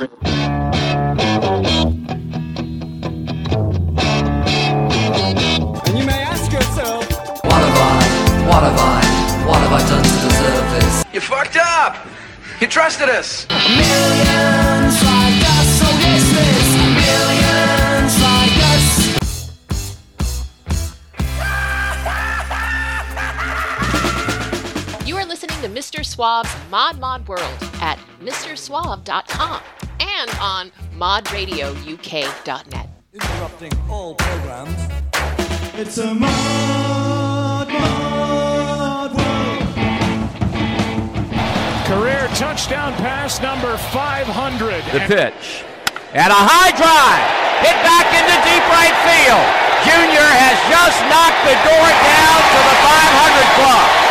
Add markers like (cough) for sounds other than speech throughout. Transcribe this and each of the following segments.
And you may ask yourself, What have I, what have I, what have I done to deserve this? You fucked up. You trusted us. Millions like us, so yes, there's millions like us. You are listening to Mr. Suave's Mod Mod World at MrSuave.com and on modradiouk.net. interrupting all programs. It's a mod, mod world. Career touchdown pass number 500. The pitch. And a high drive. Hit back into deep right field. Junior has just knocked the door down to the 500 club.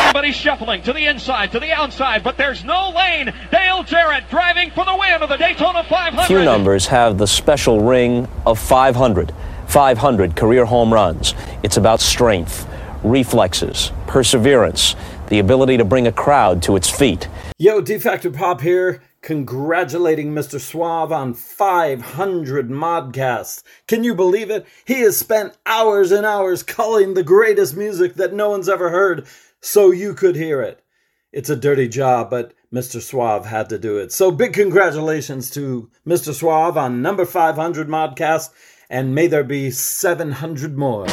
Everybody shuffling to the inside, to the outside, but there's no lane. Dale Jarrett driving for the win of the Daytona 500. Few numbers have the special ring of 500. 500 career home runs. It's about strength, reflexes, perseverance, the ability to bring a crowd to its feet. Yo, D Factor Pop here, congratulating Mr. Suave on 500 modcasts. Can you believe it? He has spent hours and hours culling the greatest music that no one's ever heard so you could hear it. It's a dirty job, but Mr. Suave had to do it. So big congratulations to Mr. Suave on number 500 modcast, and may there be 700 more.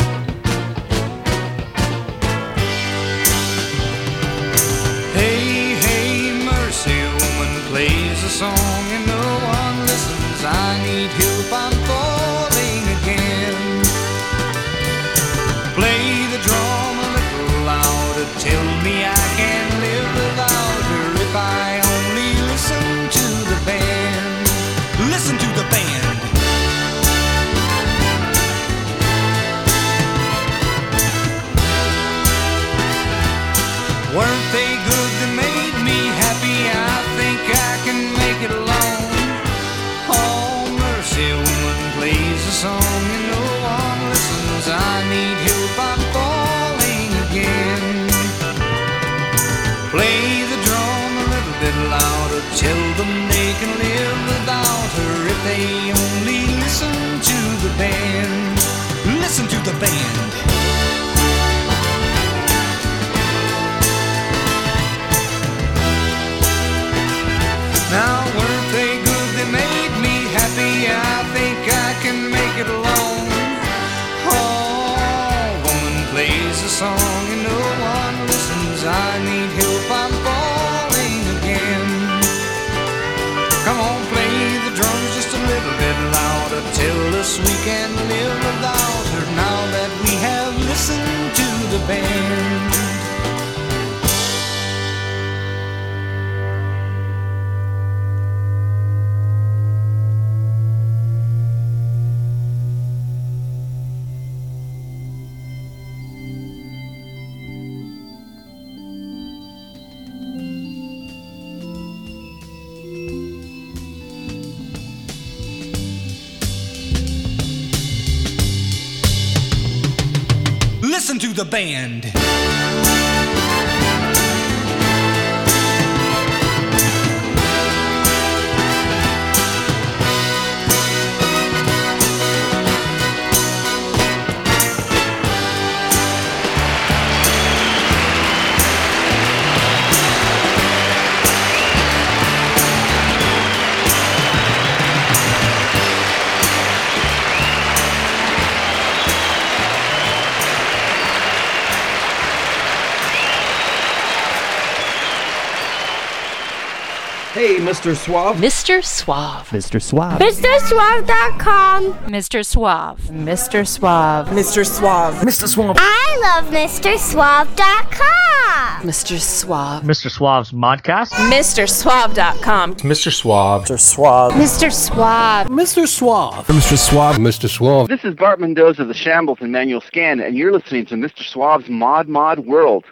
Song and no one listens. I need help. I'm falling again. Come on, play the drums just a little bit louder. Tell us we can live without her now that we have listened to the band. Band. Mr. Suave. Mr. Suave. Mr. Suave. MrSuave.com. Mr. Suave. Mr. Suave. Mr. Suave. Mr. Suave. I love MrSuave.com. Mr. Suave. Mr. Suave's modcast. MrSuave.com. Mr. Suave. Mr. Suave. Mr. Suave. Mr. Suave. Mr. Suave. Mr. Suave. This is Bart Mendoza the Shambles and Manual Scan, and you're listening to Mr. Suave's Mod Mod World.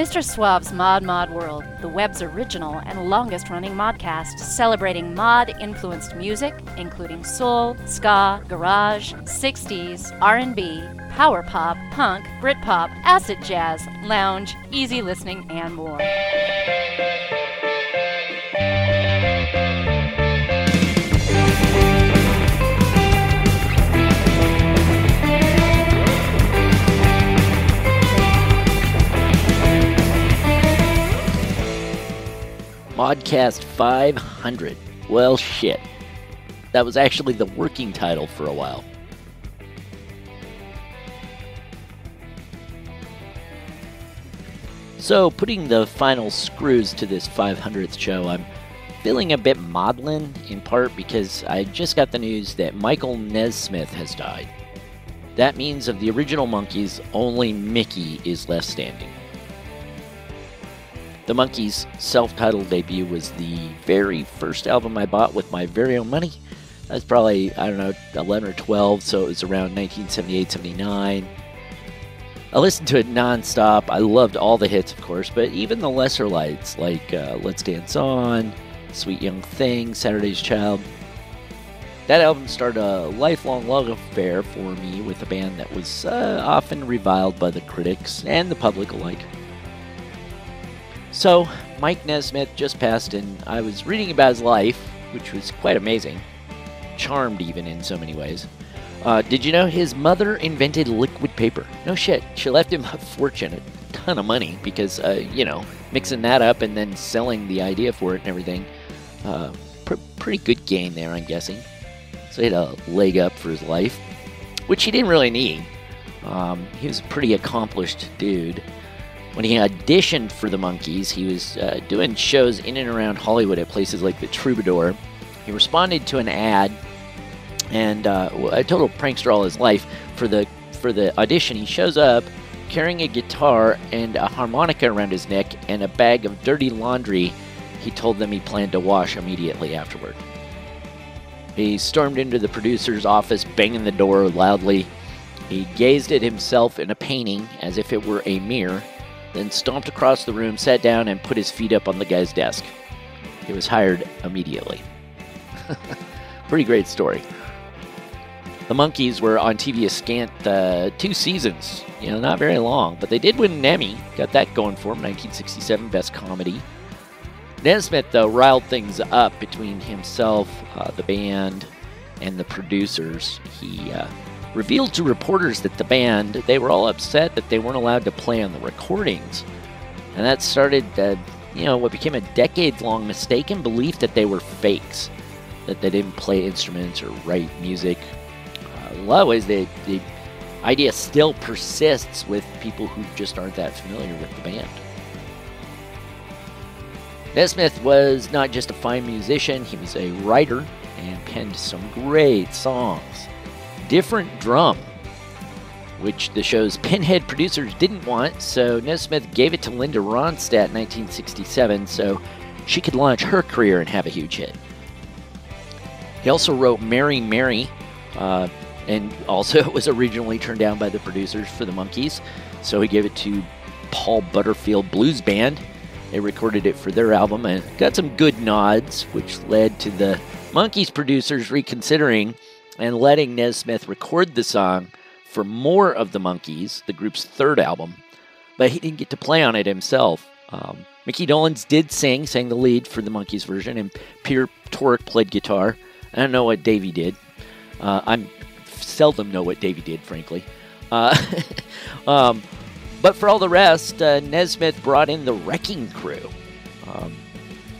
Mr. Suave's Mod Mod World, the web's original and longest running modcast celebrating mod influenced music, including soul, ska, garage, 60s, R&B, power pop, punk, Britpop, acid jazz, lounge, easy listening, and more. Modcast 500. Well, shit. That was actually the working title for a while. So, putting the final screws to this 500th show, I'm feeling a bit maudlin, in part because I just got the news that Michael Nesmith has died. That means of the original Monkees, only Mickey is left standing. The Monkees' self titled debut was the very first album I bought with my very own money. I was probably, I don't know, 11 or 12, so it was around 1978 79. I listened to it nonstop. I loved all the hits, of course, but even the lesser lights like uh, Let's Dance On, Sweet Young Thing, Saturday's Child. That album started a lifelong love affair for me with a band that was uh, often reviled by the critics and the public alike. So, Mike Nesmith just passed, and I was reading about his life, which was quite amazing. Charmed, even in so many ways. Uh, did you know his mother invented liquid paper? No shit. She left him a (laughs) fortune, a ton of money, because, uh, you know, mixing that up and then selling the idea for it and everything. Uh, pr- pretty good gain there, I'm guessing. So he had a leg up for his life, which he didn't really need. Um, he was a pretty accomplished dude. When he auditioned for the Monkees, he was uh, doing shows in and around Hollywood at places like the Troubadour. He responded to an ad and uh, a total prankster all his life. For the for the audition, he shows up carrying a guitar and a harmonica around his neck and a bag of dirty laundry. He told them he planned to wash immediately afterward. He stormed into the producer's office, banging the door loudly. He gazed at himself in a painting as if it were a mirror, then stomped across the room, sat down, and put his feet up on the guy's desk. He was hired immediately. (laughs) Pretty great story. The Monkees were on TV a scant uh, two seasons, you know, not very long, but they did win an Emmy. Got that going for him, 1967 Best Comedy. Nesmith, though, riled things up between himself, uh, the band, and the producers. He uh, revealed to reporters that the band, they were all upset that they weren't allowed to play on the recordings. And that started, uh, you know, what became a decades-long mistaken belief that they were fakes, that they didn't play instruments or write music a lot of ways, the, the idea still persists with people who just aren't that familiar with the band. Nesmith was not just a fine musician, he was a writer and penned some great songs. Different Drum, which the show's pinhead producers didn't want, so Nesmith gave it to Linda Ronstadt in 1967 so she could launch her career and have a huge hit. He also wrote Mary Mary, uh, and also (laughs) it was originally turned down by the producers for the Monkees, so he gave it to Paul Butterfield Blues Band. They recorded it for their album and got some good nods, which led to the Monkees producers reconsidering and letting Nesmith record the song for more of the Monkees, the group's third album, but he didn't get to play on it himself. Um, Mickey Dolenz did sing, sang the lead for the Monkees version, and Peter Tork played guitar. I don't know what Davey did. Uh, I'm seldom know what Davey did, frankly. Uh, (laughs) um, but for all the rest, uh, Nesmith brought in the Wrecking Crew. Um,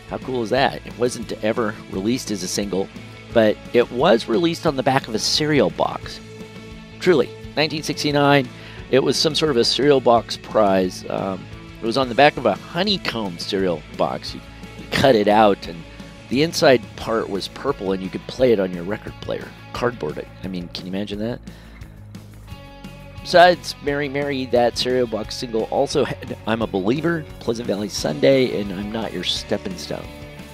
how cool is that? It wasn't ever released as a single, but it was released on the back of a cereal box. Truly, 1969, it was some sort of a cereal box prize. Um, it was on the back of a honeycomb cereal box. You, you cut it out, and the inside part was purple, and you could play it on your record player cardboard. I mean, can you imagine that? Besides Mary Mary, that cereal box single also had I'm a Believer, Pleasant Valley Sunday, and I'm Not Your Stepping Stone.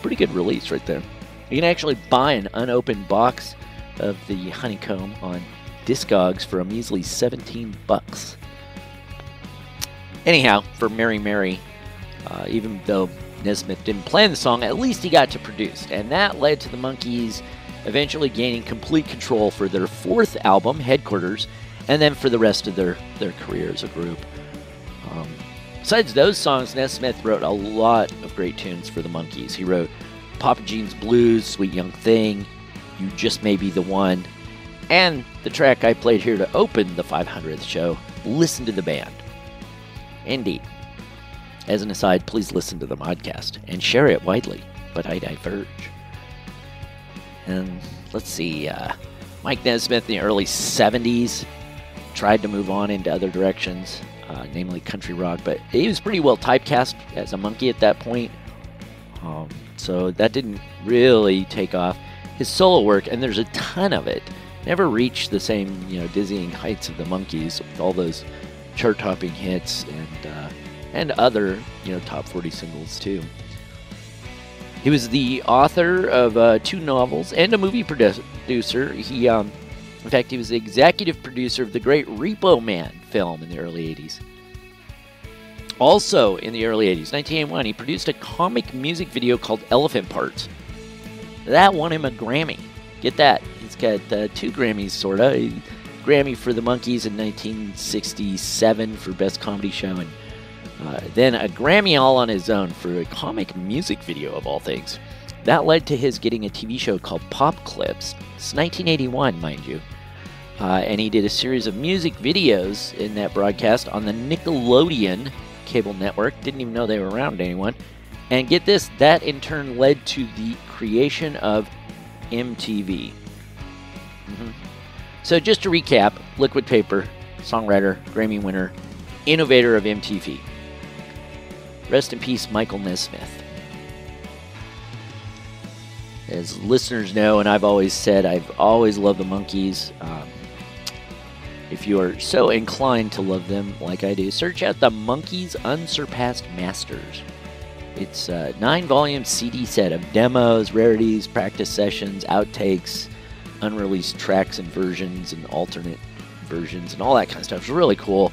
Pretty good release right there. You can actually buy an unopened box of the Honeycomb on Discogs for a measly 17 bucks. Anyhow, for Mary Mary, uh, even though Nesmith didn't plan the song, at least he got to produce, and that led to the Monkees eventually gaining complete control for their fourth album, Headquarters, and then for the rest of their, their career as a group. Um, besides those songs, Nesmith wrote a lot of great tunes for the Monkees. He wrote Papa Gene's Blues, Sweet Young Thing, You Just May Be the One, and the track I played here to open the 500th show, Listen to the Band. Indeed. As an aside, please listen to the podcast and share it widely, but I diverge. And let's see, uh, Mike Nesmith in the early 70s tried to move on into other directions, uh, namely country rock, but he was pretty well typecast as a monkey at that point. Um, so that didn't really take off. His solo work, and there's a ton of it, never reached the same you know dizzying heights of the Monkees with all those chart-topping hits and uh, and other you know top 40 singles too. He was the author of uh, two novels and a movie producer. He, um, in fact, he was the executive producer of the great Repo Man film in the early 80s. Also, in the early 80s, 1981, he produced a comic music video called Elephant Parts. That won him a Grammy. Get that. He's got uh, two Grammys, sort of. Grammy for the Monkees in 1967 for Best Comedy Show, and uh, then a Grammy all on his own for a comic music video of all things. That led to his getting a TV show called Pop Clips. It's 1981, mind you. Uh, and he did a series of music videos in that broadcast on the Nickelodeon cable network. Didn't even know they were around anyone. And get this, that in turn led to the creation of MTV. Mm-hmm. So, just to recap Liquid Paper, songwriter, Grammy winner, innovator of MTV. Rest in peace, Michael Nesmith. As listeners know, and I've always said, I've always loved the Monkees. Um, if you are so inclined to love them like I do, search out the Monkees Unsurpassed Masters. It's a nine volume CD set of demos, rarities, practice sessions, outtakes, unreleased tracks and versions, and alternate versions, and all that kind of stuff. It's really cool.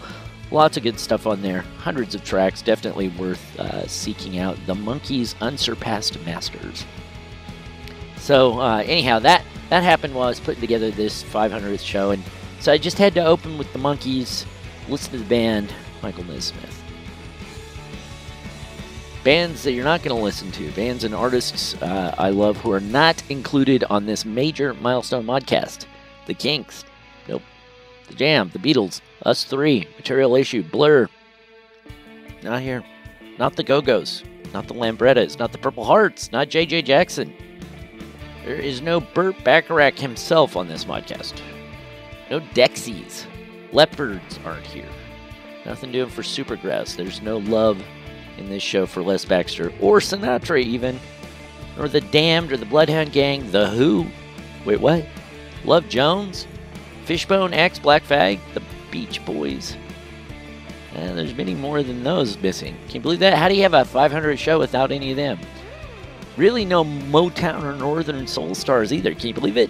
Lots of good stuff on there. Hundreds of tracks. Definitely worth uh, seeking out. The Monkees Unsurpassed Masters. So, uh, anyhow, that, that happened while I was putting together this 500th show, and so I just had to open with the Monkeys, listen to the band, Michael Nesmith. Bands that you're not going to listen to, bands and artists uh, I love who are not included on this major milestone modcast. The Kinks, nope. The Jam, The Beatles, Us Three, Material Issue, Blur. Not here. Not the Go Go's, not the Lambrettas, not the Purple Hearts, not JJ Jackson. There is no Burt Bacharach himself on this podcast. No Dexys. Leopards aren't here. Nothing doing for Supergrass. There's no love in this show for Les Baxter or Sinatra, even. Or the Damned or the Bloodhound Gang. The Who. Wait, what? Love Jones? Fishbone X Black Flag? The Beach Boys? And there's many more than those missing. Can you believe that? How do you have a 500 show without any of them? Really, no Motown or Northern Soul stars either. Can you believe it?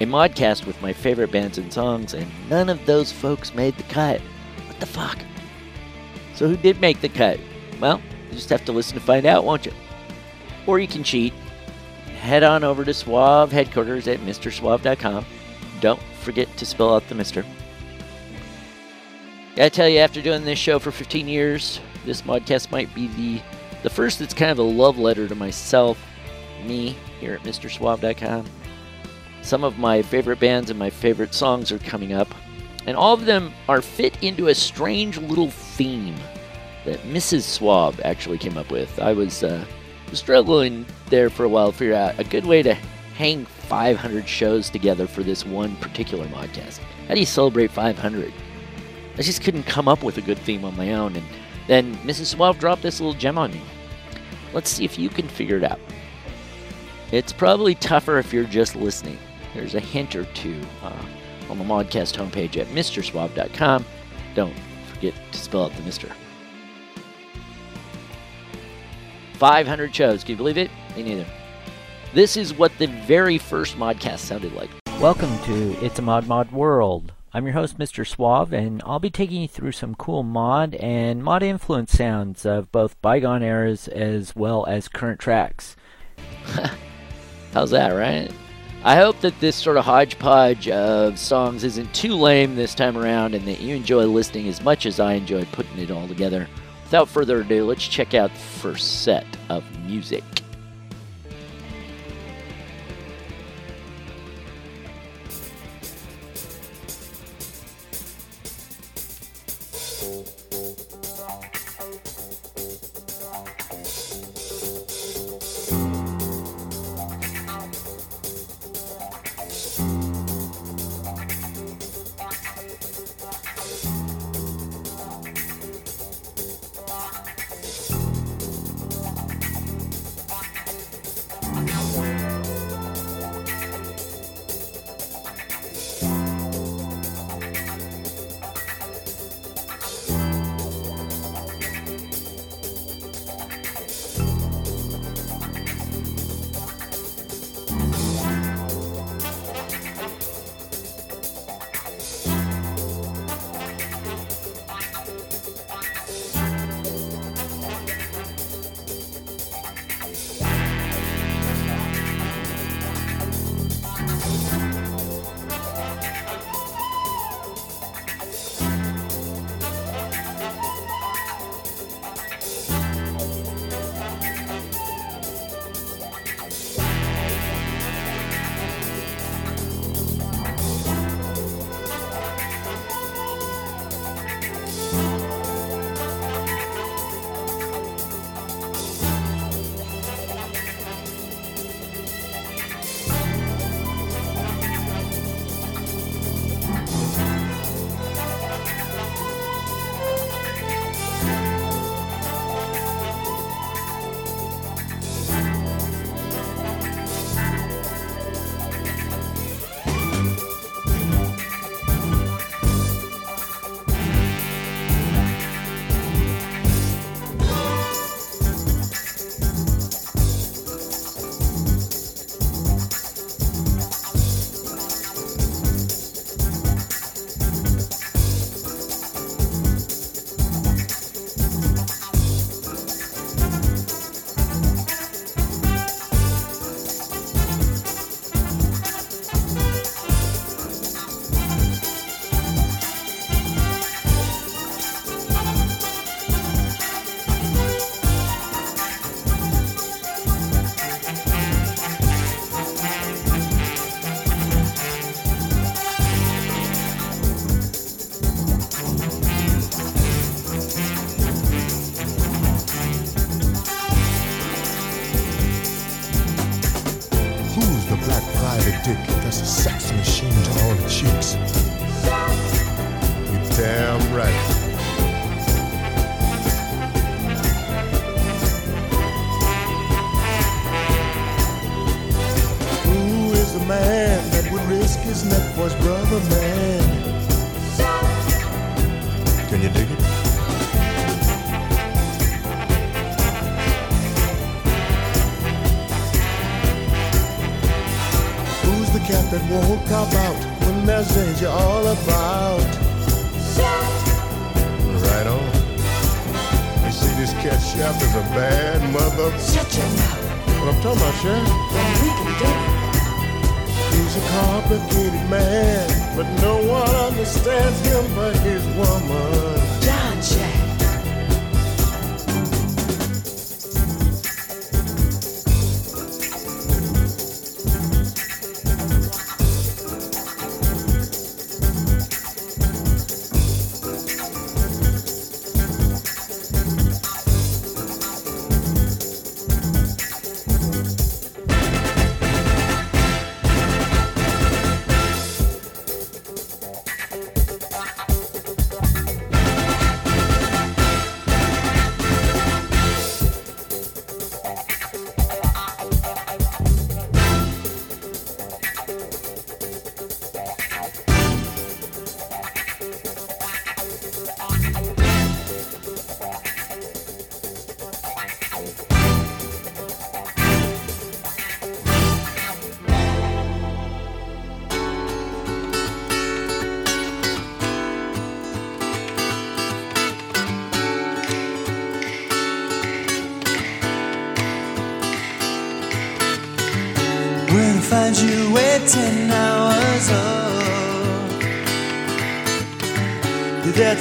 A modcast with my favorite bands and songs, and none of those folks made the cut. What the fuck? So, who did make the cut? Well, you just have to listen to find out, won't you? Or you can cheat. Head on over to Suave headquarters at MrSuave.com. Don't forget to spell out the Mister. Gotta tell you, after doing this show for 15 years, this modcast might be the the first that's kind of a love letter to myself, me, here at MrSuave.com. Some of my favorite bands and my favorite songs are coming up, and all of them are fit into a strange little theme that Mrs. Suave actually came up with. I was uh, struggling there for a while to figure out a good way to hang 500 shows together for this one particular podcast. How do you celebrate 500? I just couldn't come up with a good theme on my own, and then Mrs. Suave dropped this little gem on me. Let's see if you can figure it out. It's probably tougher if you're just listening. There's a hint or two uh, on the Modcast homepage at MrSuave.com. Don't forget to spell out the Mister. 500 shows. Can you believe it? Me neither. This is what the very first Modcast sounded like. Welcome to It's a Mod Mod World. I'm your host, Mr. Suave, and I'll be taking you through some cool mod and mod influence sounds of both bygone eras as well as current tracks. (laughs) How's that, right? I hope that this sort of hodgepodge of songs isn't too lame this time around and that you enjoy listening as much as I enjoyed putting it all together. Without further ado, let's check out the first set of music.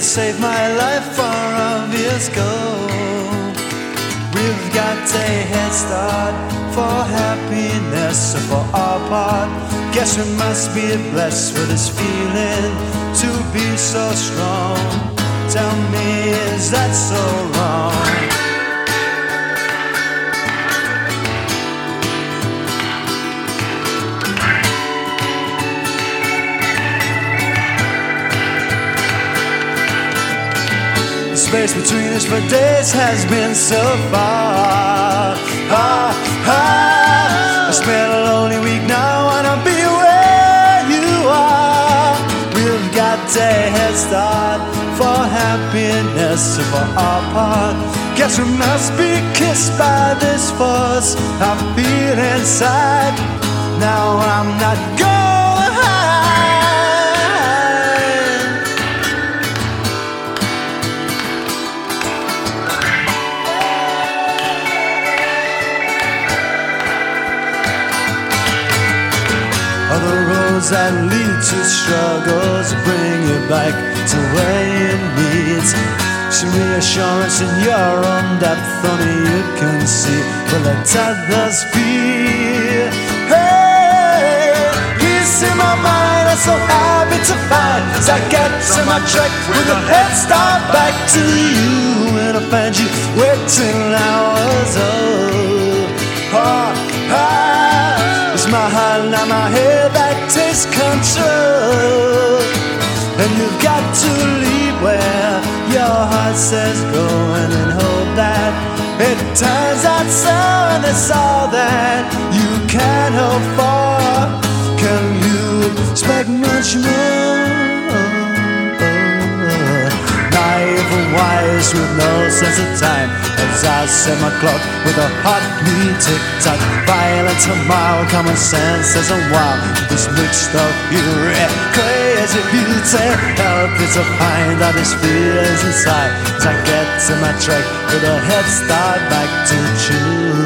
Save my life for obvious goal. We've got a head start for happiness, so for our part. Guess we must be blessed with this feeling to be so strong. Tell me, is that so wrong? Space between us for days has been so far. Ah, ah. I spent a lonely week now, wanna be where you are. We've got a head start for happiness and for our part. Guess we must be kissed by this force I feel inside. Now I'm not going that lead to struggles bring you back to where you need some reassurance in your own depth. Only you can see will let others feel. Hey, peace in my mind. I'm so happy to find as I get to my track with a head start back to you, and I find you waiting hours. Oh, oh, it's my heart, not my head that takes control. And you've got to leave where your heart says go and then hold that. It turns out so, and that's all that you can hope for. Can you expect much more? Wise with no sense of time. As I set my clock with a heartbeat tick-tock. Violent tomorrow, common sense says I'm wild This mixed up fury, crazy beauty Help me to find out these feelings inside. As I get to my track with a head start back to you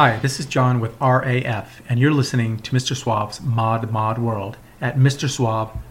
Hi, this is John with RAF, and you're listening to Mr. Suave's Mod Mod World at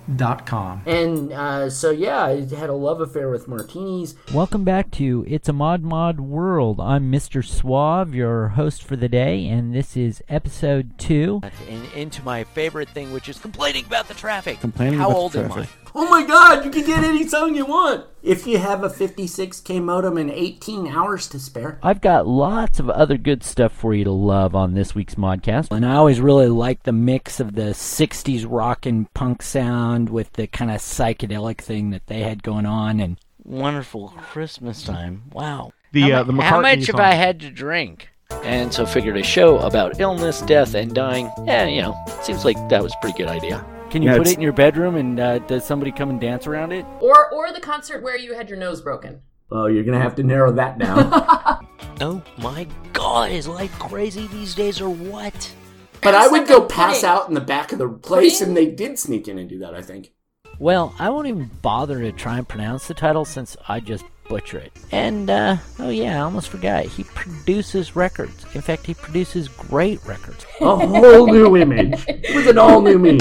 MrSuave.com. And uh, so, yeah, I had a love affair with martinis. Welcome back to It's a Mod Mod World. I'm Mr. Suave, your host for the day, and this is episode two. And into my favorite thing, which is complaining about the traffic. Complaining How about old the am I? traffic. Oh my god, you can get any song you want if you have a 56k modem and 18 hours to spare. I've got lots of other good stuff for you to love on this week's modcast. And I always really like the mix of the 60s rock and punk sound with the kind of psychedelic thing that they had going on. And Wonderful Christmas time. Wow. The, how, uh, mu- the how McCartney much have. I had to drink? And so figured a show about illness, death, and dying. Yeah, you know, seems like that was a pretty good idea. Can you Yeah, put it's- it in your bedroom and uh, does somebody come and dance around it? Or or the concert where you had your nose broken. Oh, you're gonna have to narrow that down. (laughs) Oh my god, is life crazy these days or what? But I would go Pudding. pass out in the back of the place, and they did sneak in and do that. I think. Well, I won't even bother to try and pronounce the title since I just butcher it. And, uh, oh yeah, I almost forgot. He produces records. In fact, he produces great records. A whole new image. (laughs) It was an all new me.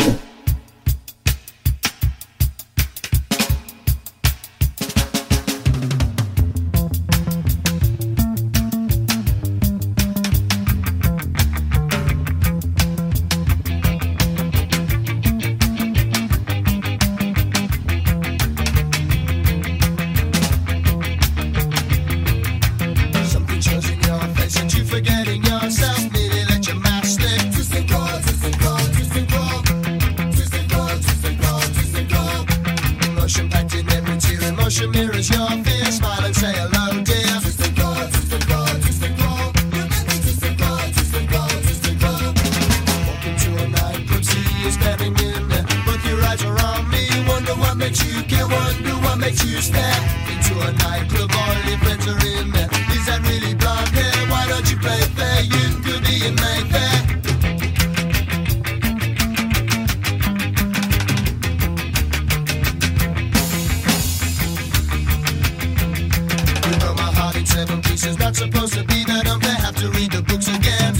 Every mirrors your fear. Smile say hello, dear. Into a night club, see you standing in. Both your eyes are on me. Wonder what makes you. Wonder what makes you into a nightclub. All your friends are in there. Is that really supposed to be that up there. Have to read the books again.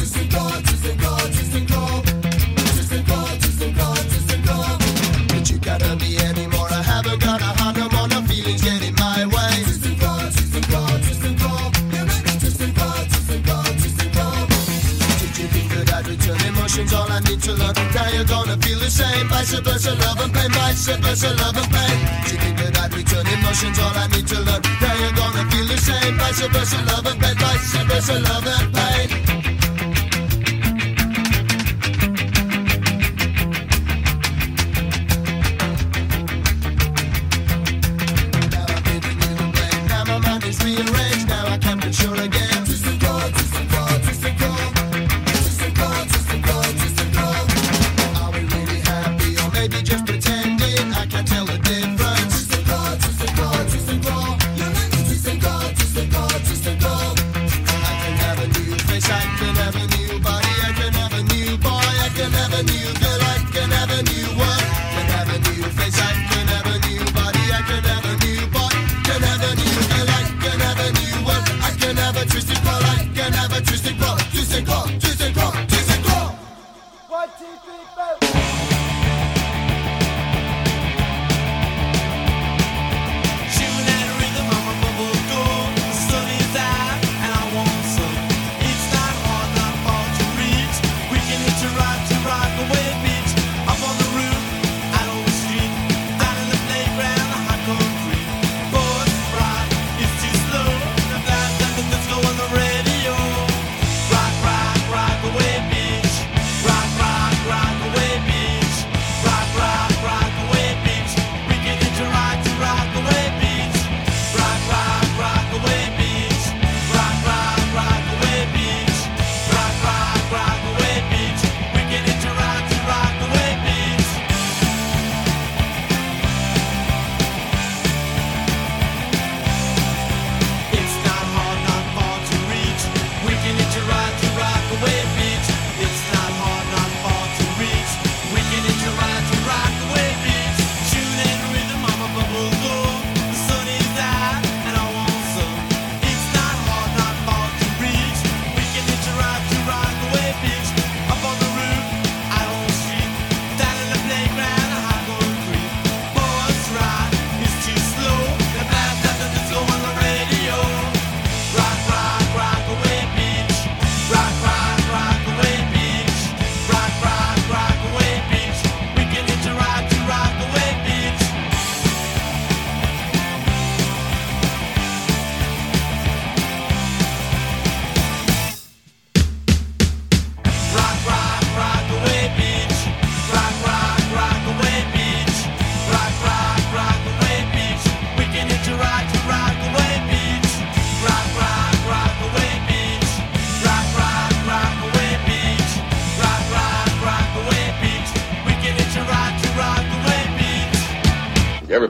But you anymore. I haven't got feelings get in my way. Did you think that I'd return emotions? All I need to learn. Now you're gonna feel the same. Vice versa, love and pain. Vice versa, love and pain. Emotions? All I need to learn. Now you're gonna feel the same. Vice versa, love and pain. Vice versa, love and pain.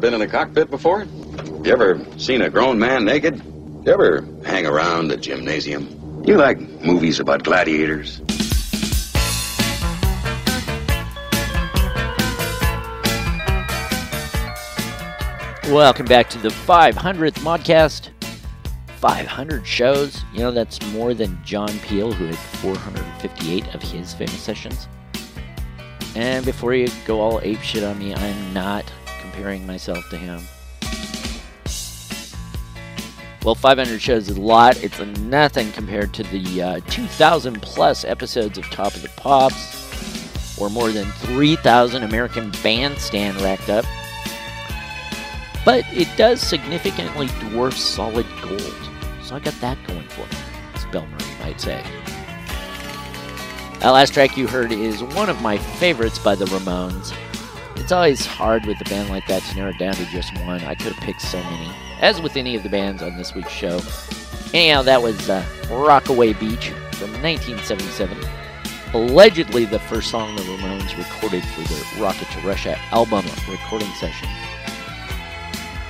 Been in a cockpit before? You ever seen a grown man naked? You ever hang around a gymnasium? You like movies about gladiators? Welcome back to the 500th Modcast. 500 shows. You know, that's more than John Peel, who had 458 of his famous sessions. And before you go all ape shit on me, I'm not comparing myself to him. Well, 500 shows is a lot. It's nothing compared to the uh, 2,000 plus episodes of Top of the Pops, or more than 3,000 American Bandstand racked up. But it does significantly dwarf Solid Gold. So I got that going for me, as Bill Murray might say. That last track you heard is one of my favorites by the Ramones. It's always hard with a band like that to narrow it down to just one. I could have picked so many, as with any of the bands on this week's show. Anyhow, that was uh, Rockaway Beach from 1977. Allegedly the first song the Ramones recorded for their Rocket to Russia album recording session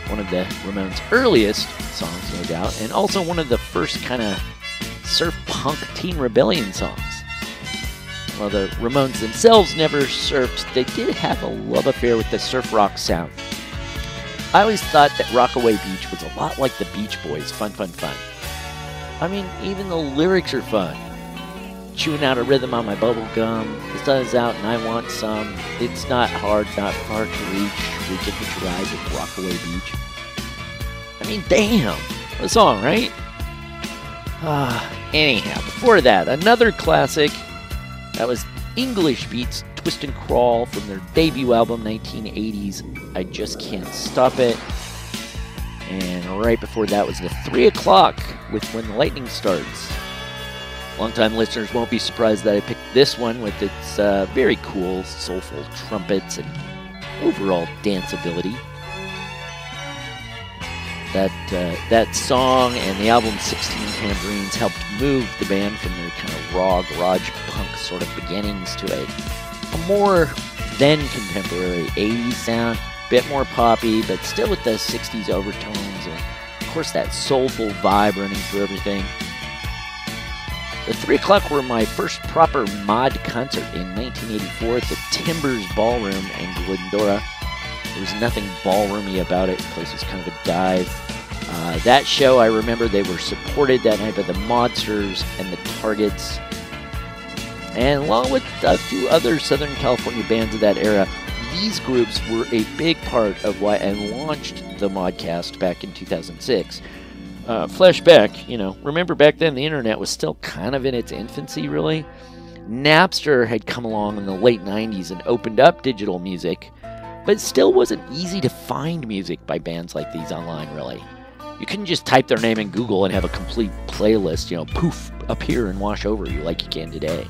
one of the Ramones' earliest songs, no doubt, and also one of the first kind of surf punk teen rebellion songs. While the Ramones themselves never surfed, they did have a love affair with the surf rock sound. I always thought that Rockaway Beach was a lot like the Beach Boys, fun, fun, fun. I mean, even the lyrics are fun. Chewing out a rhythm on my bubble gum. The sun is out and I want some. It's not hard, not far to reach. We get to ride with Rockaway Beach. I mean, damn. What a song, right? Ah, anyhow, before that, another classic. That was English Beats Twist and Crawl from their debut album, 1980s. I Just Can't Stop It. And right before that was the 3 o'clock with When the Lightning Starts. Longtime listeners won't be surprised that I picked this one with its uh, very cool, soulful trumpets and overall danceability. That uh, that song and the album 16 Tambourines helped move the band from their kind of raw garage punk sort of beginnings to a, a more then contemporary 80s sound, bit more poppy, but still with the 60s overtones and of course that soulful vibe running through everything. The 3 o'clock were my first proper mod concert in 1984 at the Timbers Ballroom in Glendora. There was nothing ballroomy about it. The place was kind of a dive. Uh, that show, I remember they were supported that night by the Monsters and the Targets. And along with a few other Southern California bands of that era, these groups were a big part of why I launched the Modcast back in 2006 uh, flashback, you know, remember back then the internet was still kind of in its infancy, really. Napster had come along in the late 90s and opened up digital music, but it still wasn't easy to find music by bands like these online, really. You couldn't just type their name in Google and have a complete playlist, you know, poof, appear and wash over you like you can today.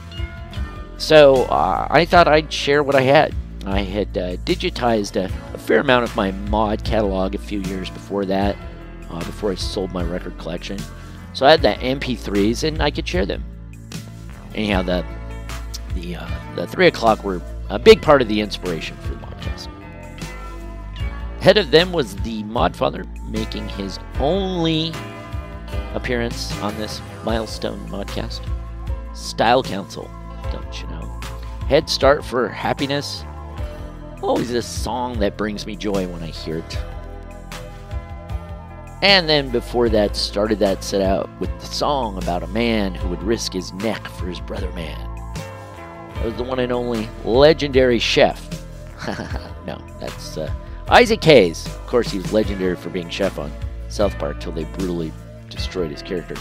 So uh, I thought I'd share what I had. I had uh, digitized a, a fair amount of my mod catalog a few years before that uh, before I sold my record collection. So I had the MP3s and I could share them. Anyhow, the the uh, the three o'clock were a big part of the inspiration for the Modcast. Head of them was the Modfather, making his only appearance on this milestone Modcast. Style Council, don't you know? Head Start for Happiness. Always a song that brings me joy when I hear it. And then before that, started that set out with the song about a man who would risk his neck for his brother man. That was the one and only legendary chef. (laughs) no, that's uh, Isaac Hayes. Of course, he was legendary for being chef on South Park till they brutally destroyed his character.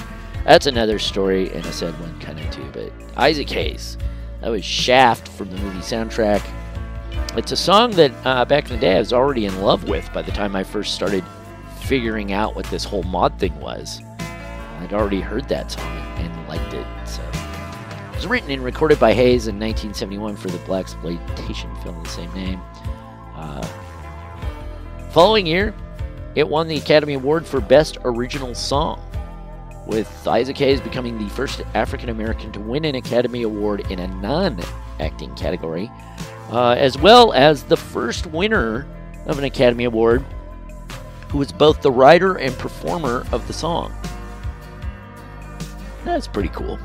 That's another story and a sad one, kind of too. But Isaac Hayes, that was Shaft from the movie soundtrack. It's a song that uh, back in the day I was already in love with by the time I first started figuring out what this whole mod thing was. I'd already heard that song and liked it. So it was written and recorded by Hayes in 1971 for the blaxploitation film of the same name. Uh, following year, it won the Academy Award for Best Original Song, with Isaac Hayes becoming the first African American to win an Academy Award in a non-acting category, uh, as well as the first winner of an Academy Award, who was both the writer and performer of the song. That's pretty cool.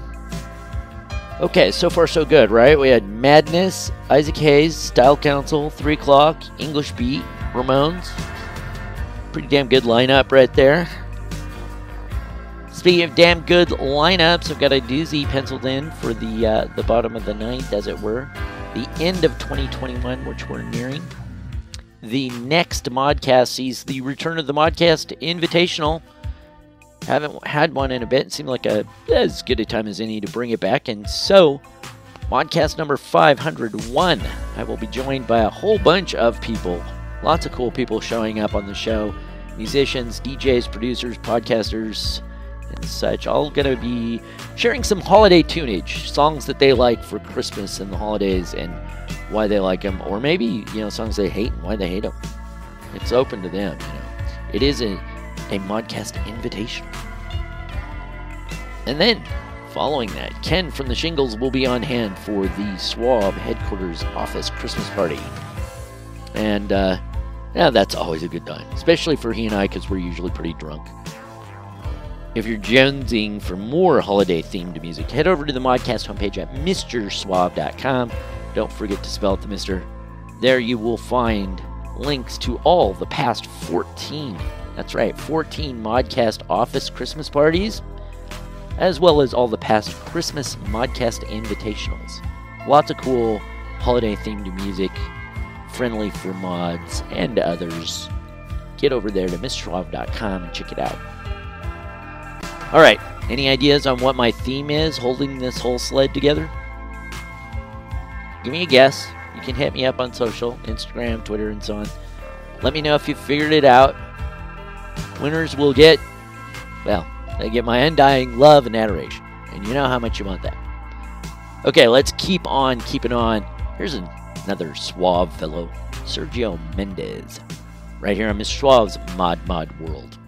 Okay, so far so good, right? We had Madness, Isaac Hayes, Style Council, 3 O'Clock, English Beat, Ramones. Pretty damn good lineup right there. Speaking of damn good lineups, I've got a doozy penciled in for the uh, the bottom of the ninth, as it were, the end of 2021, which we're nearing. The next Modcast sees the return of the Modcast Invitational. Haven't had one in a bit. It seemed like a as good a time as any to bring it back, and so Modcast number 501. I will be joined by a whole bunch of people. Lots of cool people showing up on the show musicians, DJs, producers, podcasters, and such. All going to be sharing some holiday tunage, songs that they like for Christmas and the holidays, and why they like them, or maybe you know songs they hate and why they hate them. It's open to them. You know, it is a a Modcast invitation. And then, following that, Ken from the Shingles will be on hand for the Suave headquarters office Christmas party. And, uh, yeah, that's always a good time, especially for he and I because we're usually pretty drunk. If you're jonesing for more holiday themed music, head over to the Modcast homepage at MrSuave.com. Don't forget to spell out the Mister. There you will find links to all the past 14, that's right, 14 Modcast office Christmas parties, as well as all the past Christmas Modcast invitationals. Lots of cool holiday themed music, friendly for mods and others. Get over there to MrSuave.com and check it out. All right, any ideas on what my theme is holding this whole sled together? Give me a guess. You can hit me up on social Instagram, Twitter, and so on. Let me know if you figured it out. Winners will get, well, they get my undying love and adoration. And you know how much you want that. Okay, let's keep on keeping on. Here's another suave fellow, Sergio Mendes, right here on Mr. Suave's Mod Mod World.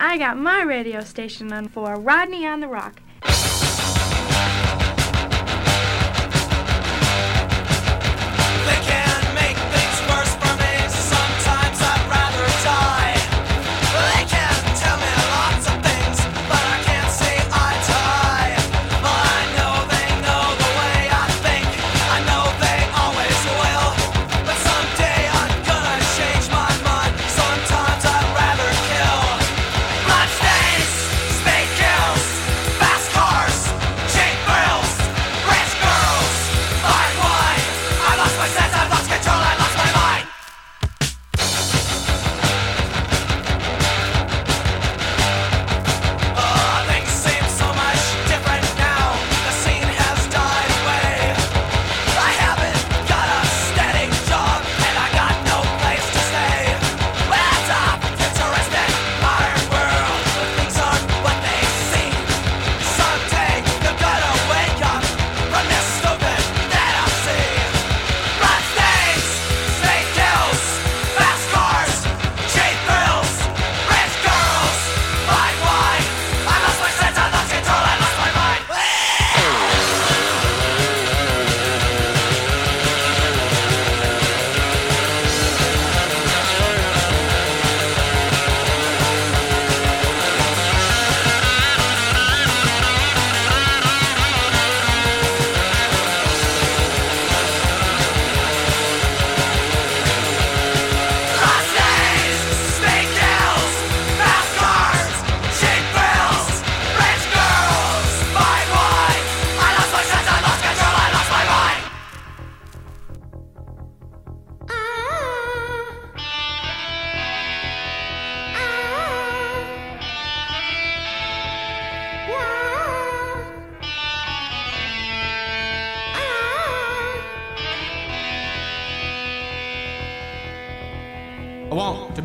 I got my radio station on for Rodney on the Rock.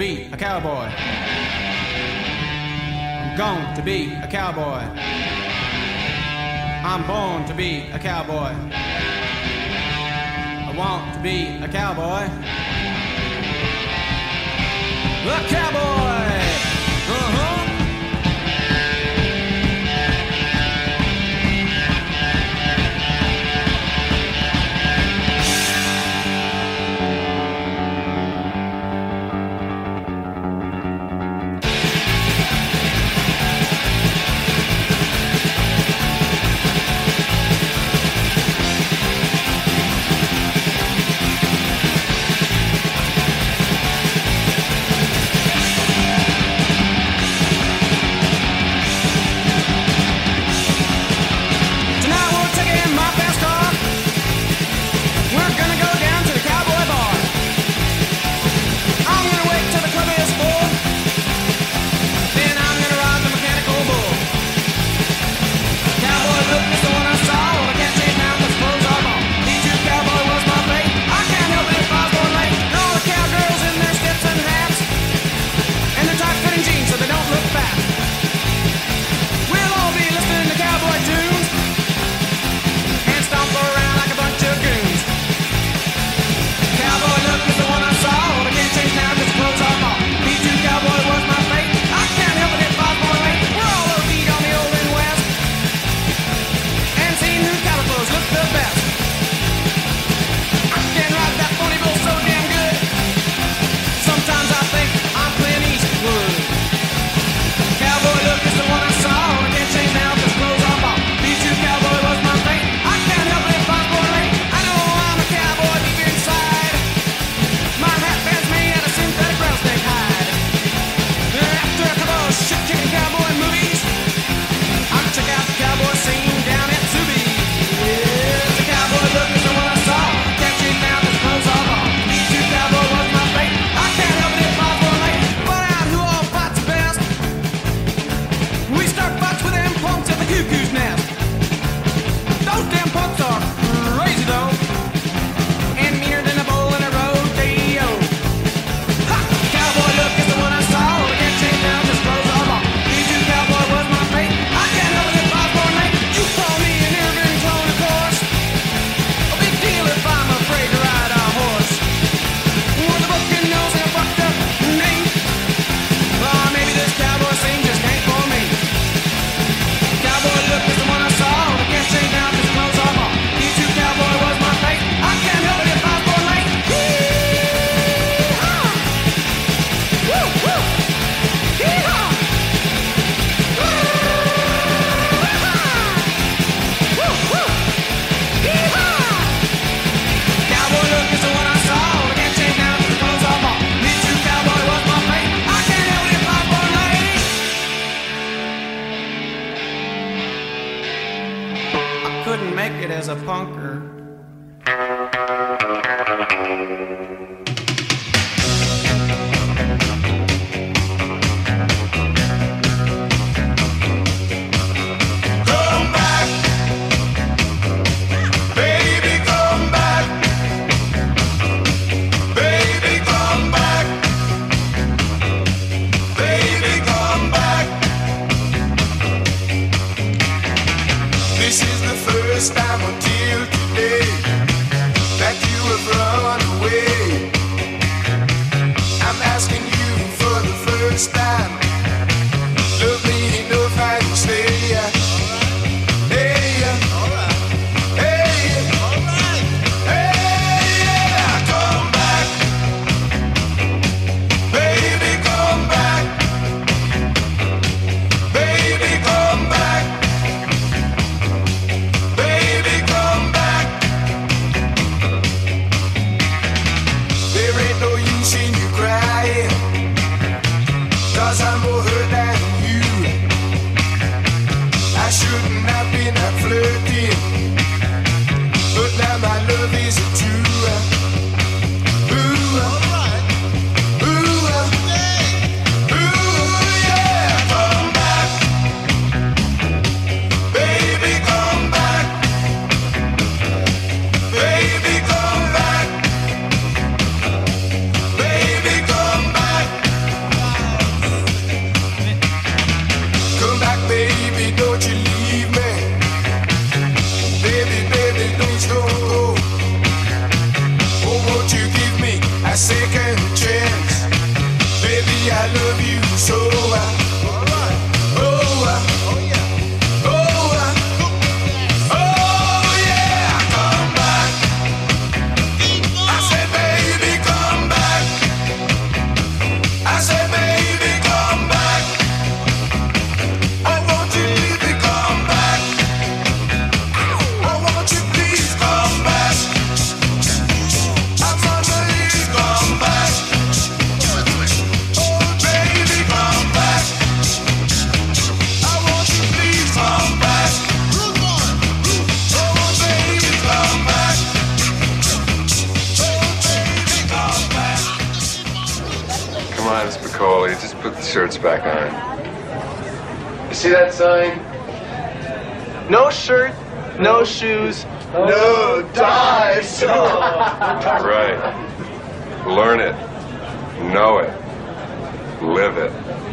be a cowboy. I'm going to be a cowboy. I'm born to be a cowboy. I want to be a cowboy. A cowboy!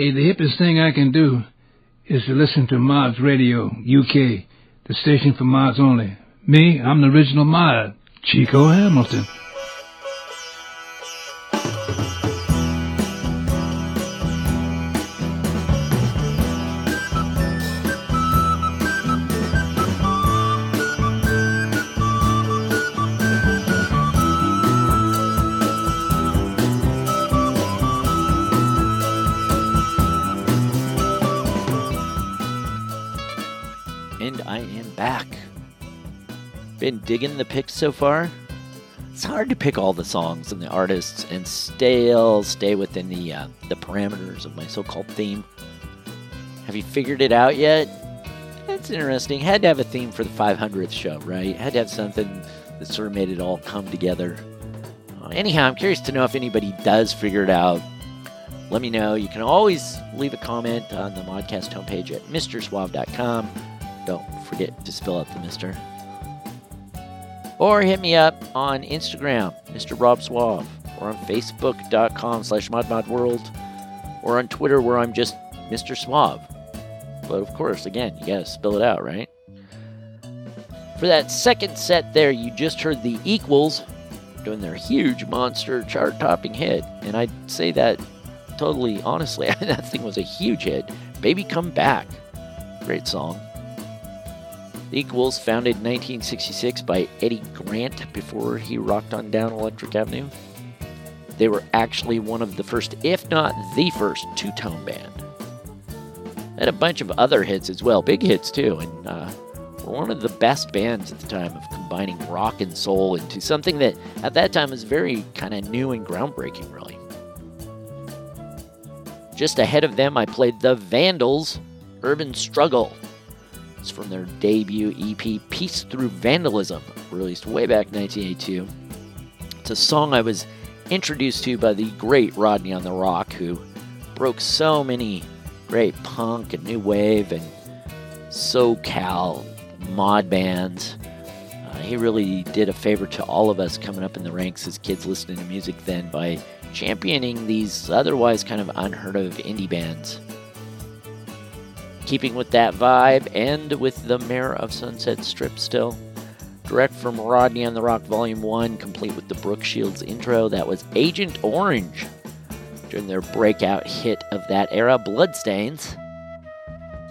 Hey, the hippest thing I can do is to listen to Mods Radio UK, the station for mods only. Me, I'm the original mod, Chico Hamilton. Digging the picks so far? It's hard to pick all the songs and the artists and still stay within the uh, the parameters of my so-called theme. Have you figured it out yet? That's interesting. Had to have a theme for the 500th show, right? Had to have something that sort of made it all come together. Uh, anyhow, I'm curious to know if anybody does figure it out. Let me know. You can always leave a comment on the Modcast homepage at MrSuave.com. Don't forget to spell out the Mister. Or hit me up on Instagram, Mr. Rob Suave, or on Facebook.com slash ModModWorld, or on Twitter where I'm just Mr. Suave. But of course, again, you gotta spell it out, right? For that second set there, you just heard the Equals doing their huge monster chart topping hit. And I'd say that totally honestly, (laughs) that thing was a huge hit. Baby Come Back. Great song. The Equals, founded in 1966 by Eddie Grant before he rocked on down Electric Avenue. They were actually one of the first, if not the first, two tone band. And a bunch of other hits as well, big hits too, and uh, were one of the best bands at the time of combining rock and soul into something that at that time was very kind of new and groundbreaking, really. Just ahead of them, I played the Vandals' Urban Struggle. It's from their debut EP, Peace Through Vandalism, released way back in 1982. It's a song I was introduced to by the great Rodney on the Rock, who broke so many great punk and new wave and SoCal mod bands. Uh, he really did a favor to all of us coming up in the ranks as kids listening to music then by championing these otherwise kind of unheard of indie bands. Keeping with that vibe and with the Mayor of Sunset Strip still. Direct from Rodney on the Rock Volume 1, complete with the Brooke Shields intro, that was Agent Orange during their breakout hit of that era, Bloodstains.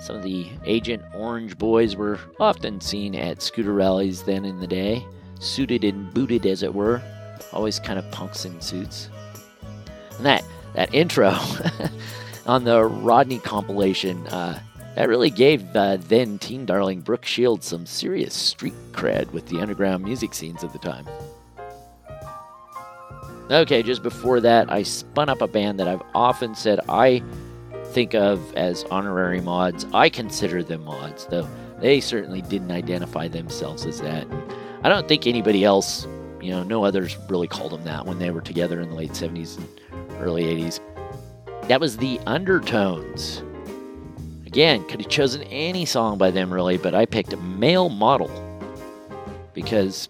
Some of the Agent Orange boys were often seen at scooter rallies then in the day, suited and booted as it were, always kind of punks in suits. And that, that intro (laughs) on the Rodney compilation, uh, that really gave uh, then teen darling Brooke Shields some serious street cred with the underground music scenes of the time. Okay, just before that, I spun up a band that I've often said I think of as honorary mods. I consider them mods, though they certainly didn't identify themselves as that. I don't think anybody else, you know, no others really called them that when they were together in the late 70s and early 80s. That was the Undertones. Again, could have chosen any song by them really, but I picked a Male Model because,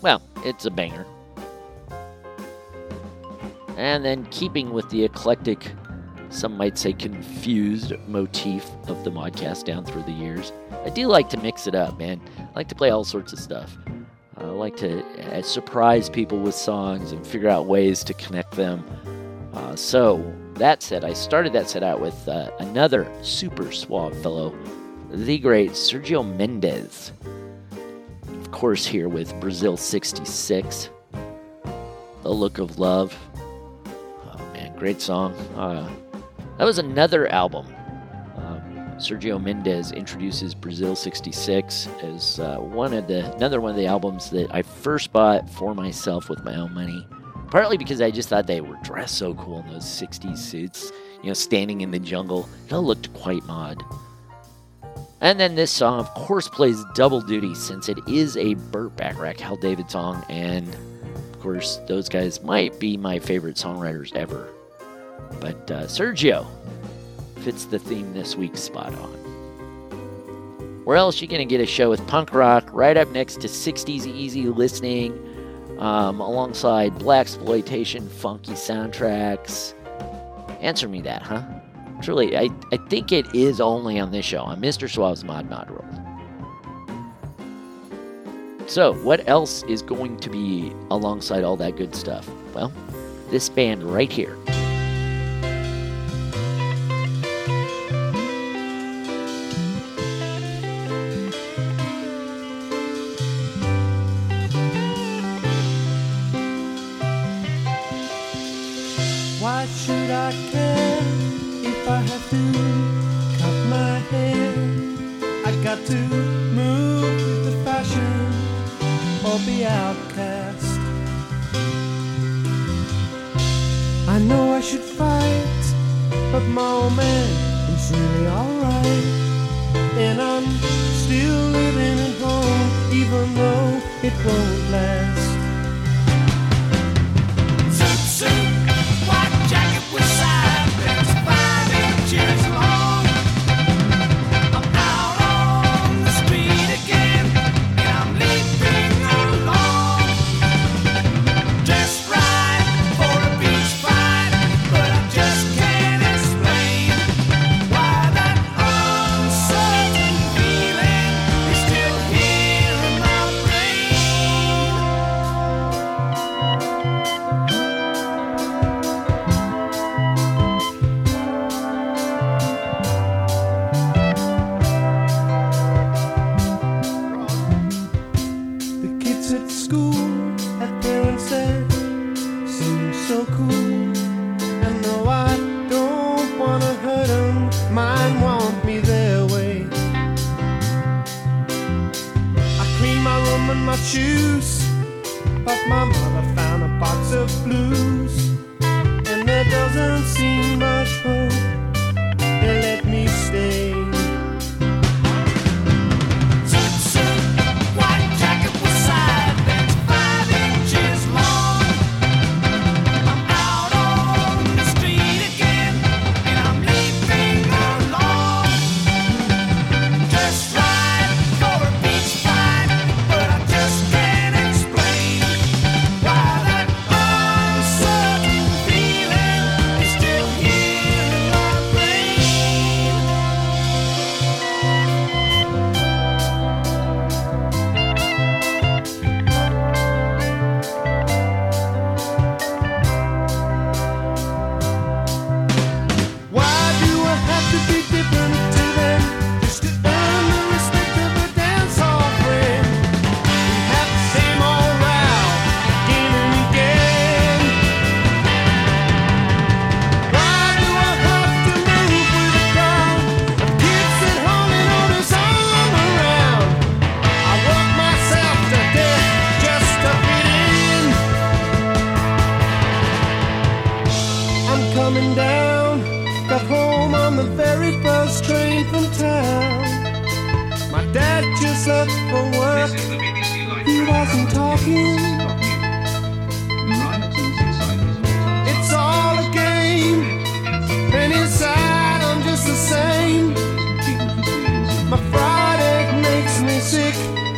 well, it's a banger. And then, keeping with the eclectic, some might say confused motif of the modcast down through the years, I do like to mix it up, man. I like to play all sorts of stuff. I like to uh, surprise people with songs and figure out ways to connect them. Uh, so, that said, I started that set out with uh, another super suave fellow, the great Sergio Mendes. Of course, here with Brazil 66, The Look of Love. Oh man, great song. Uh, that was another album. Um, Sergio Mendes introduces Brazil 66 as uh, one of the another one of the albums that I first bought for myself with my own money. Partly because I just thought they were dressed so cool in those 60s suits, you know, standing in the jungle. It all looked quite mod. And then this song, of course, plays double duty since it is a Burt Bacharach, Hal David song, and of course, those guys might be my favorite songwriters ever. But uh, Sergio fits the theme this week spot on. Where else you gonna get a show with punk rock right up next to 60s easy listening, um, alongside blaxploitation, funky soundtracks? Answer me that, huh? Truly, I, I think it is only on this show, on Mr. Suave's Mod Mod World. So, what else is going to be alongside all that good stuff? Well, this band right here.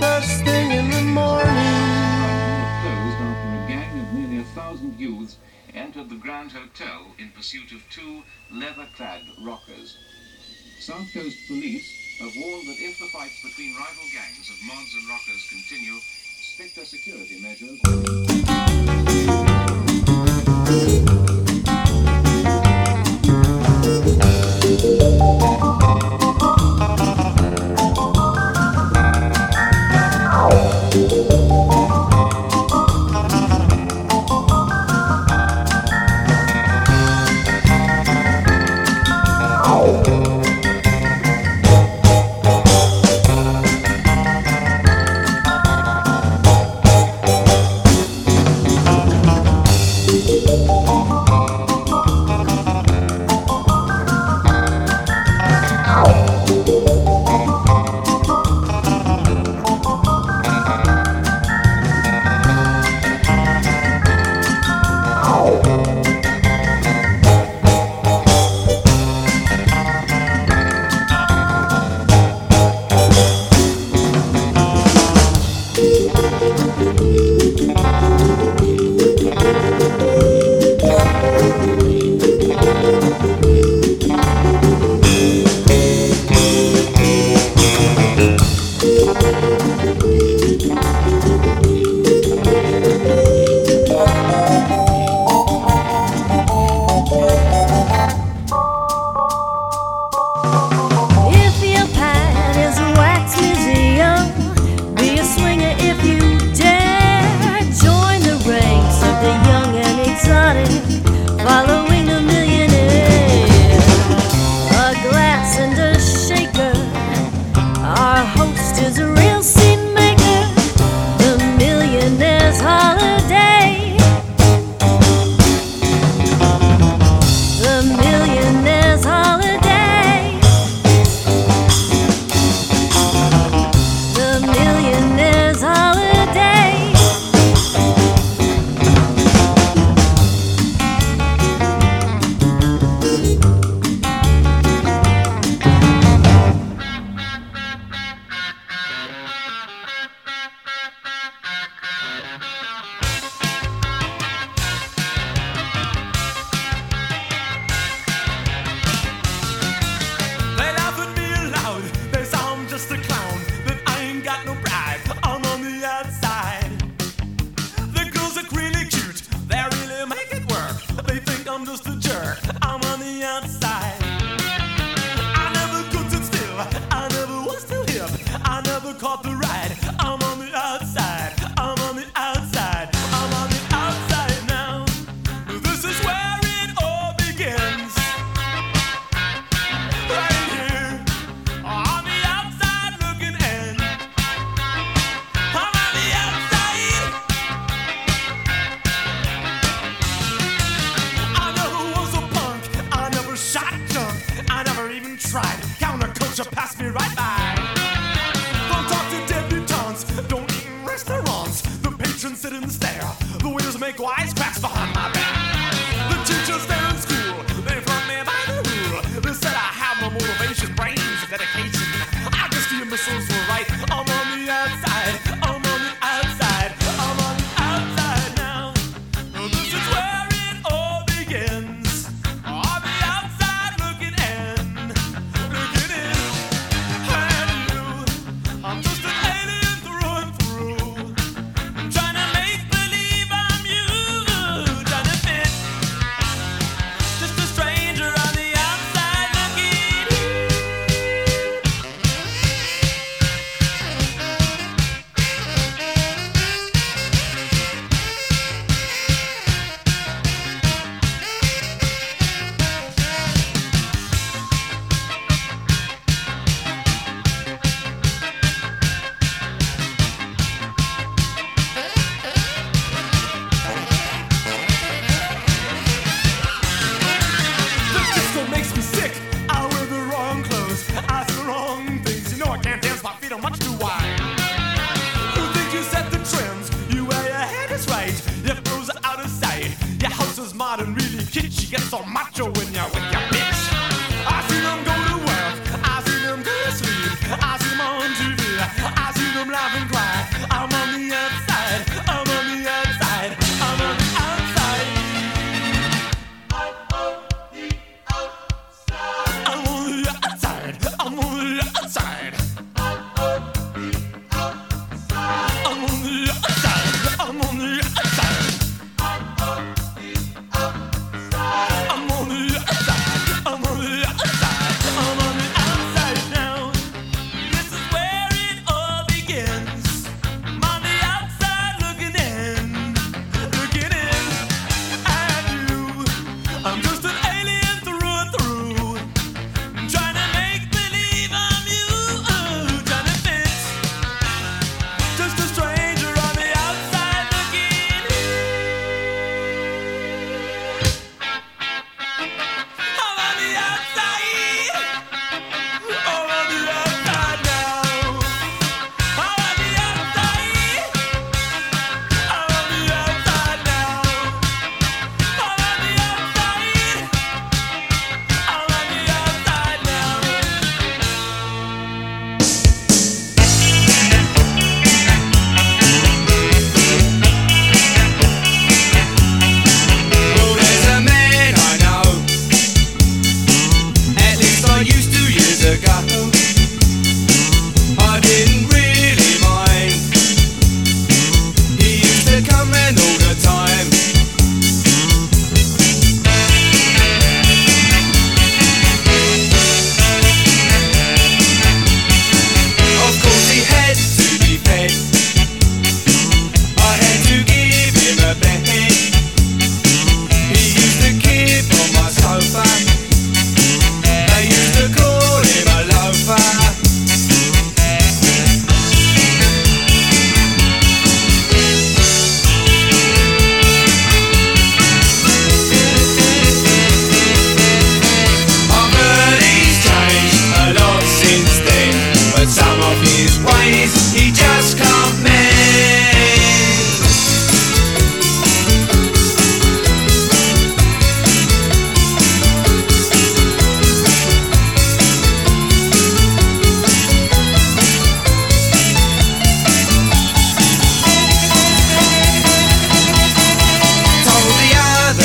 first thing in the morning. Closed after a gang of nearly a thousand youths entered the Grand Hotel in pursuit of two leather-clad rockers. South Coast police have warned that if the fights between rival gangs of mods and rockers continue, stricter security measures.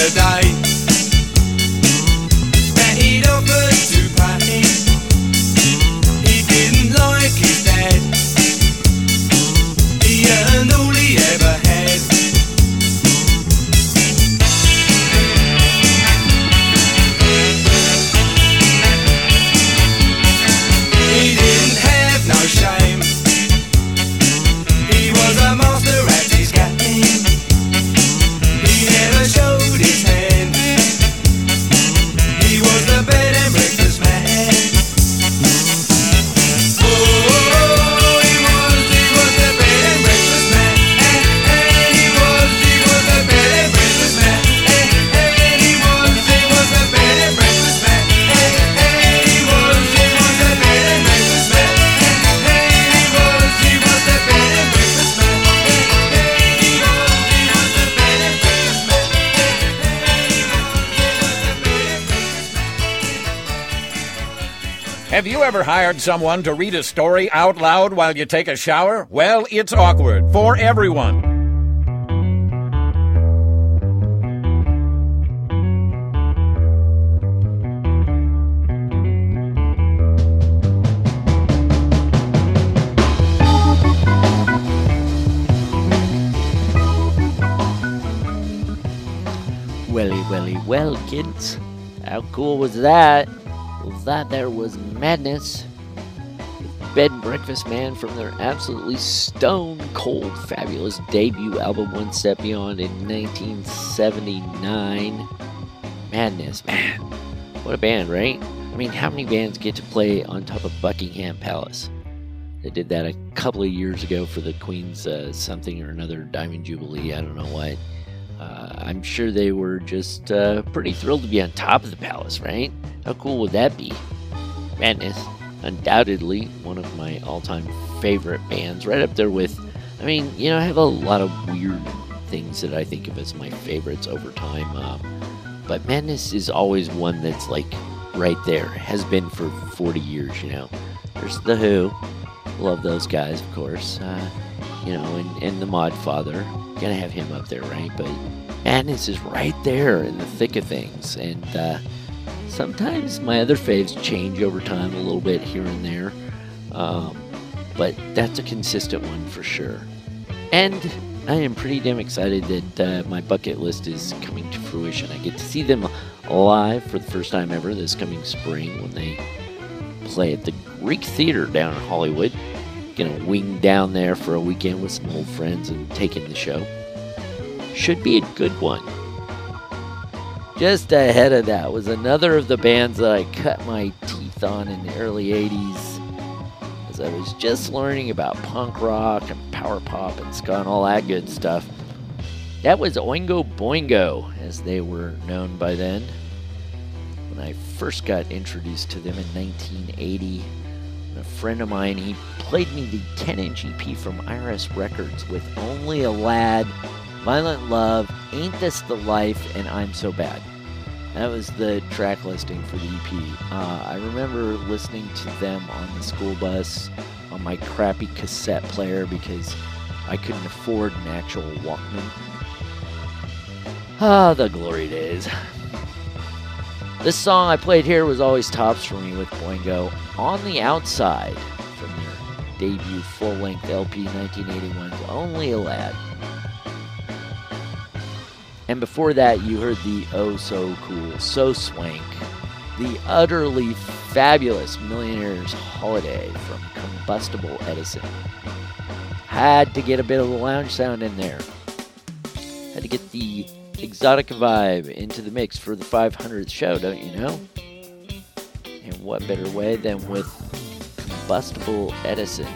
Die. someone to read a story out loud while you take a shower? Well, it's awkward for everyone. Welly, welly, well, kids. How cool was that? Well, that there was madness bed and breakfast man from their absolutely stone cold fabulous debut album One Step Beyond in 1979. Madness, man. What a band, right? I mean, how many bands get to play on top of Buckingham Palace? They did that a couple of years ago for the Queen's uh, something or another Diamond Jubilee, I don't know what. Uh, I'm sure they were just uh, pretty thrilled to be on top of the palace, right? How cool would that be? Madness undoubtedly one of my all-time favorite bands, right up there with. I mean, you know, I have a lot of weird things that I think of as my favorites over time, um, but Madness is always one that's like right there, has been for 40 years. You know, there's the Who, love those guys, of course. Uh, you know, and, and the Mod Father, gotta have him up there, right? But Madness is right there in the thick of things, and. Uh, sometimes my other faves change over time a little bit here and there. Um, but that's a consistent one for sure. And I am pretty damn excited that uh, my bucket list is coming to fruition. I get to see them live for the first time ever this coming spring when they play at the Greek Theater down in Hollywood. Gonna wing down there for a weekend with some old friends and taking the show. Should be a good one. Just ahead of that was another of the bands that I cut my teeth on in the early 80s as I was just learning about punk rock and power pop and ska and all that good stuff. That was Oingo Boingo, as they were known by then. When I first got introduced to them in 1980, a friend of mine, he played me the 10 inch EP from IRS Records with Only a Lad, Violent Love, Ain't This the Life, and I'm So Bad. That was the track listing for the EP. Uh, I remember listening to them on the school bus on my crappy cassette player because I couldn't afford an actual Walkman. Ah, the glory days. This song I played here was always tops for me with Boingo. On the Outside from their debut full length LP 1981's Only a Lad. And before that, you heard the oh so cool, so swank, the utterly fabulous Millionaire's Holiday from Combustible Edison. Had to get a bit of the lounge sound in there. Had to get the exotic vibe into the mix for the 500th show, don't you know? And what better way than with Combustible Edison?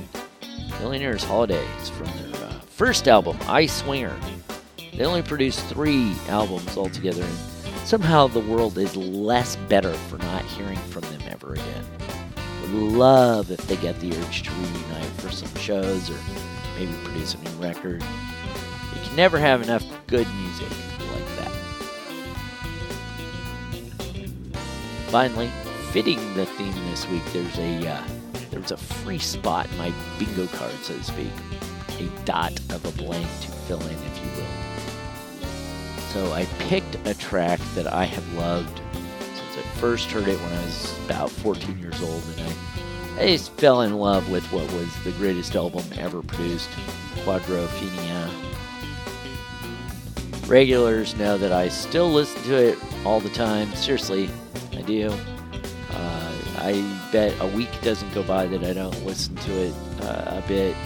Millionaire's Holidays from their uh, first album, I Swinger. They only produced three albums altogether, and somehow the world is less better for not hearing from them ever again. Would love if they get the urge to reunite for some shows or maybe produce a new record. You can never have enough good music like that. Finally, fitting the theme this week, there's a uh, there's a free spot in my bingo card, so to speak, a dot of a blank to fill in. So I picked a track that I have loved since I first heard it when I was about 14 years old, and I, I just fell in love with what was the greatest album ever produced, Quadrophenia. Regulars know that I still listen to it all the time. Seriously, I do. Uh, I bet a week doesn't go by that I don't listen to it uh, a bit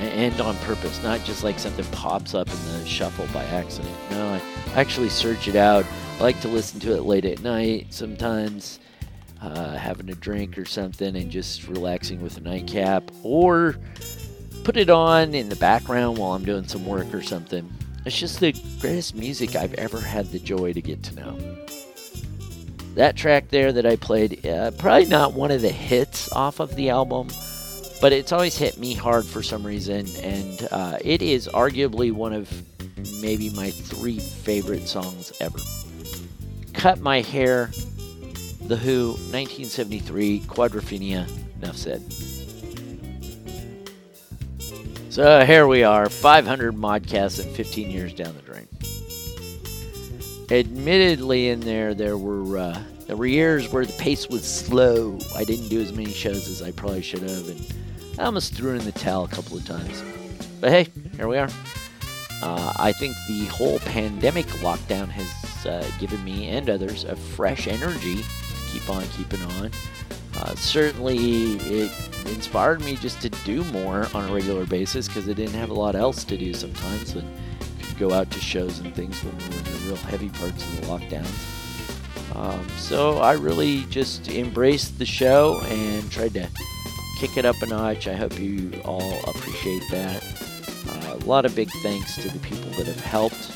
and on purpose, not just like something pops up in the shuffle by accident. No, I actually search it out. I like to listen to it late at night, sometimes uh, having a drink or something and just relaxing with a nightcap, or put it on in the background while I'm doing some work or something. It's just the greatest music I've ever had the joy to get to know. That track there that I played, uh, probably not one of the hits off of the album but it's always hit me hard for some reason, and uh, it is arguably one of maybe my three favorite songs ever. Cut My Hair, The Who, 1973, Quadrophenia, enough said. So here we are, 500 modcasts and 15 years down the drain. Admittedly, in there, there were uh, there were years where the pace was slow. I didn't do as many shows as I probably should have, and I almost threw in the towel a couple of times. But hey, here we are. Uh, I think the whole pandemic lockdown has uh, given me and others a fresh energy to keep on keeping on. Uh, certainly, it inspired me just to do more on a regular basis because I didn't have a lot else to do sometimes. And could go out to shows and things when we were in the real heavy parts of the lockdowns. Um, so I really just embraced the show and tried to kick it up a notch. I hope you all appreciate that. Uh, a lot of big thanks to the people that have helped.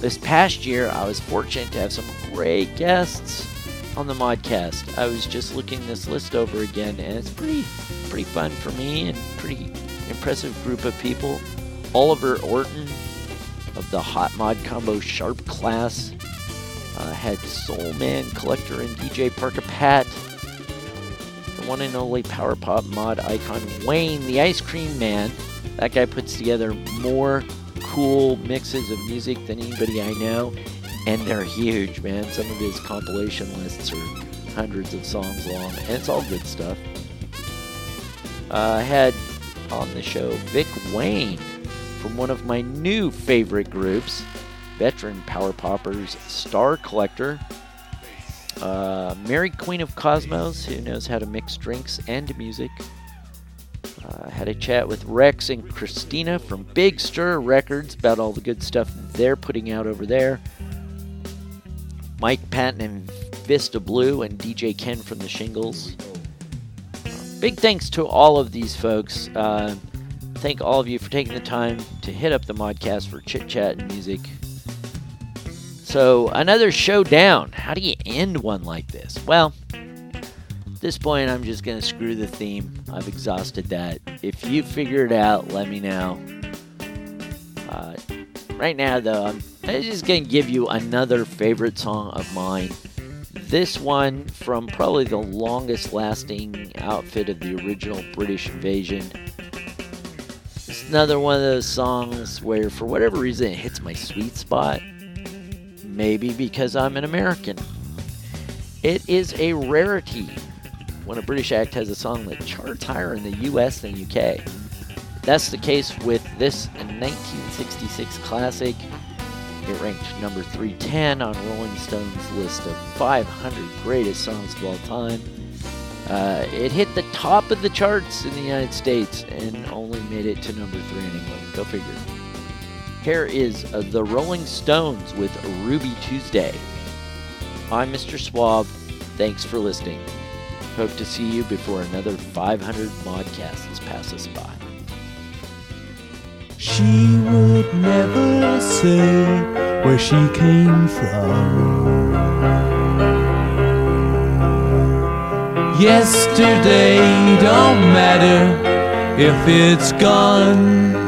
This past year, I was fortunate to have some great guests on the Modcast. I was just looking this list over again, and it's pretty, pretty fun for me and pretty impressive group of people. Oliver Orton of the Hot Mod Combo Sharp class. Uh, had Soul Man Collector and DJ Parker Pat. One and only power pop mod icon Wayne, the Ice Cream Man. That guy puts together more cool mixes of music than anybody I know, and they're huge, man. Some of his compilation lists are hundreds of songs long, and it's all good stuff. Uh, I had on the show Vic Wayne from one of my new favorite groups, veteran power poppers Star Collector. Uh, Mary Queen of Cosmos, who knows how to mix drinks and music. Uh, had a chat with Rex and Christina from Big Stir Records about all the good stuff they're putting out over there. Mike Patton and Vista Blue and DJ Ken from the Shingles. Big thanks to all of these folks. Uh, thank all of you for taking the time to hit up the modcast for chit chat and music. So, another showdown. How do you end one like this? Well, at this point, I'm just going to screw the theme. I've exhausted that. If you figure it out, let me know. Uh, right now, though, I'm, just going to give you another favorite song of mine. This one from probably the longest lasting outfit of the original British invasion. It's another one of those songs where, for whatever reason, it hits my sweet spot. Maybe because I'm an American. It is a rarity when a British act has a song that charts higher in the US than UK. That's the case with this 1966 classic. It ranked number 310 on Rolling Stone's list of 500 greatest songs of all time. Uh, it hit the top of the charts in the United States and only made it to number 3 in England. Go figure. Here is uh, the Rolling Stones with Ruby Tuesday. I'm Mr. Suave. Thanks for listening. Hope to see you before another 500 modcasts pass us by. She would never say where she came from. Yesterday don't matter if it's gone.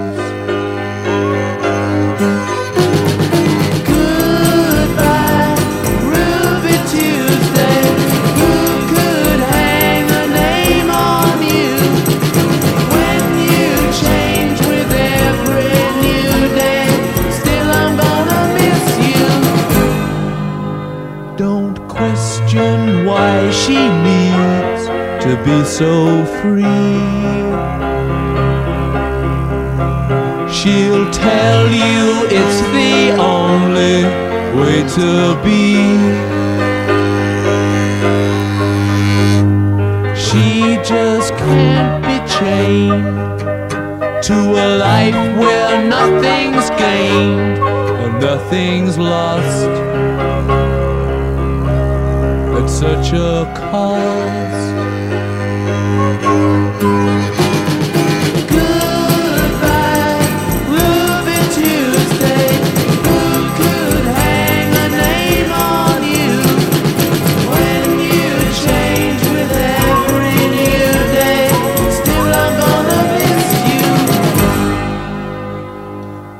Be so free. She'll tell you it's the only way to be. She just can't be chained to a life where nothing's gained and nothing's lost at such a cost.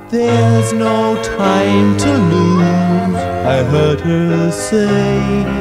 There's no time to lose, I heard her say.